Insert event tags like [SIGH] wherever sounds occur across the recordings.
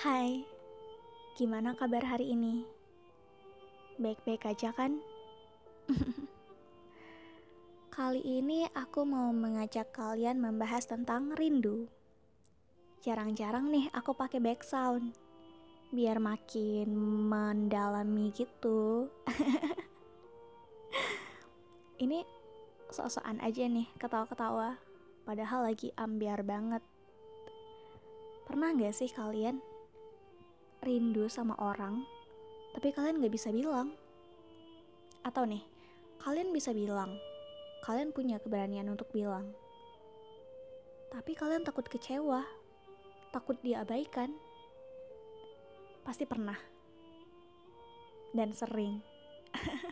Hai, gimana kabar hari ini? Baik-baik aja kan? [LAUGHS] Kali ini aku mau mengajak kalian membahas tentang rindu. Jarang-jarang nih aku pakai background biar makin mendalami gitu. [LAUGHS] ini sok-sokan aja nih ketawa-ketawa, padahal lagi ambiar banget. Pernah gak sih kalian rindu sama orang, tapi kalian gak bisa bilang. Atau nih, kalian bisa bilang, kalian punya keberanian untuk bilang. Tapi kalian takut kecewa, takut diabaikan. Pasti pernah. Dan sering. [LAUGHS]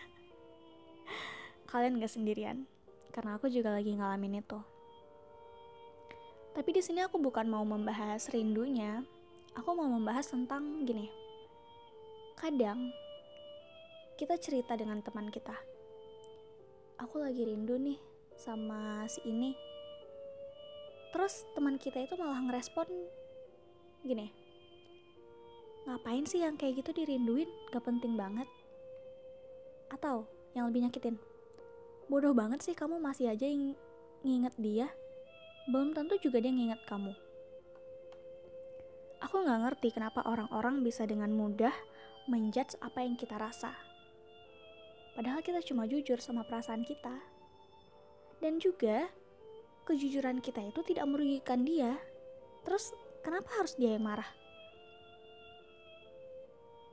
kalian gak sendirian, karena aku juga lagi ngalamin itu. Tapi di sini aku bukan mau membahas rindunya, aku mau membahas tentang gini. Kadang kita cerita dengan teman kita. Aku lagi rindu nih sama si ini. Terus teman kita itu malah ngerespon gini. Ngapain sih yang kayak gitu dirinduin? Gak penting banget. Atau yang lebih nyakitin. Bodoh banget sih kamu masih aja yang nginget dia. Belum tentu juga dia nginget kamu. Aku nggak ngerti kenapa orang-orang bisa dengan mudah menjudge apa yang kita rasa. Padahal kita cuma jujur sama perasaan kita. Dan juga, kejujuran kita itu tidak merugikan dia. Terus, kenapa harus dia yang marah?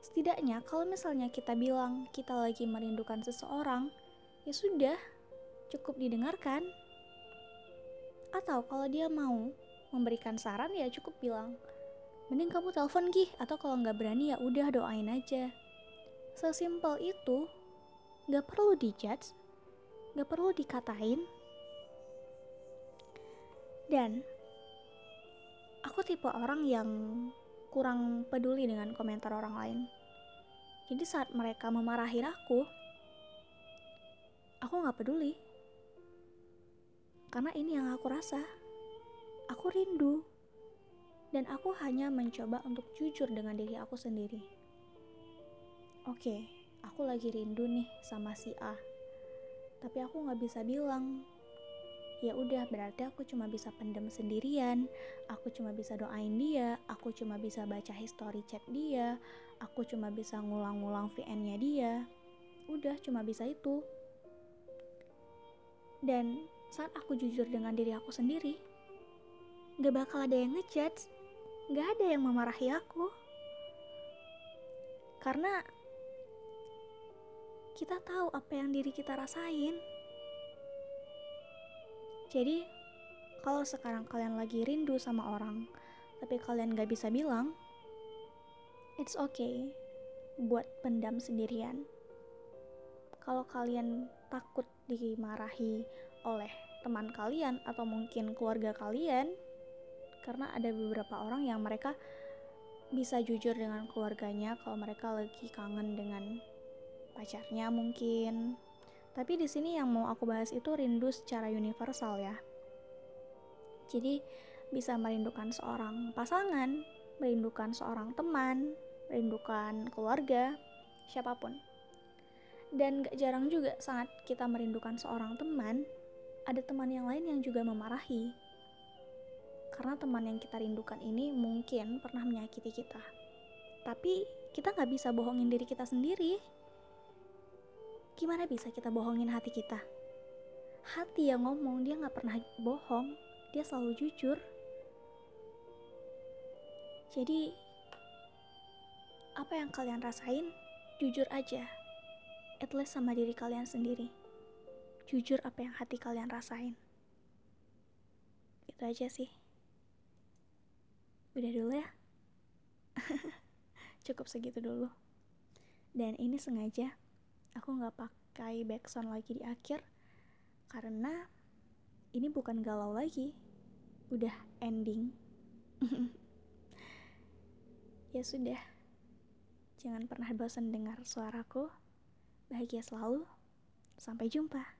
Setidaknya, kalau misalnya kita bilang kita lagi merindukan seseorang, ya sudah, cukup didengarkan. Atau kalau dia mau memberikan saran, ya cukup bilang, mending kamu telepon gih atau kalau nggak berani ya udah doain aja. Sesimpel itu nggak perlu dijudge nggak perlu dikatain. Dan aku tipe orang yang kurang peduli dengan komentar orang lain. Jadi saat mereka memarahi aku aku nggak peduli. Karena ini yang aku rasa. Aku rindu dan aku hanya mencoba untuk jujur dengan diri aku sendiri. Oke, aku lagi rindu nih sama si A, tapi aku nggak bisa bilang. Ya udah, berarti aku cuma bisa pendem sendirian. Aku cuma bisa doain dia. Aku cuma bisa baca history chat dia. Aku cuma bisa ngulang-ngulang VN-nya dia. Udah, cuma bisa itu. Dan saat aku jujur dengan diri aku sendiri, gak bakal ada yang ngejudge gak ada yang memarahi aku. Karena kita tahu apa yang diri kita rasain. Jadi, kalau sekarang kalian lagi rindu sama orang, tapi kalian gak bisa bilang, it's okay buat pendam sendirian. Kalau kalian takut dimarahi oleh teman kalian atau mungkin keluarga kalian, karena ada beberapa orang yang mereka bisa jujur dengan keluarganya kalau mereka lagi kangen dengan pacarnya mungkin. Tapi di sini yang mau aku bahas itu rindu secara universal ya. Jadi bisa merindukan seorang pasangan, merindukan seorang teman, merindukan keluarga, siapa pun. Dan gak jarang juga saat kita merindukan seorang teman, ada teman yang lain yang juga memarahi karena teman yang kita rindukan ini mungkin pernah menyakiti kita. Tapi kita nggak bisa bohongin diri kita sendiri. Gimana bisa kita bohongin hati kita? Hati yang ngomong dia nggak pernah bohong, dia selalu jujur. Jadi, apa yang kalian rasain, jujur aja. At least sama diri kalian sendiri. Jujur apa yang hati kalian rasain. Itu aja sih. Udah dulu ya. [LAUGHS] Cukup segitu dulu. Dan ini sengaja aku nggak pakai backsound lagi di akhir karena ini bukan galau lagi. Udah ending. [LAUGHS] ya sudah. Jangan pernah bosan dengar suaraku. Bahagia selalu. Sampai jumpa.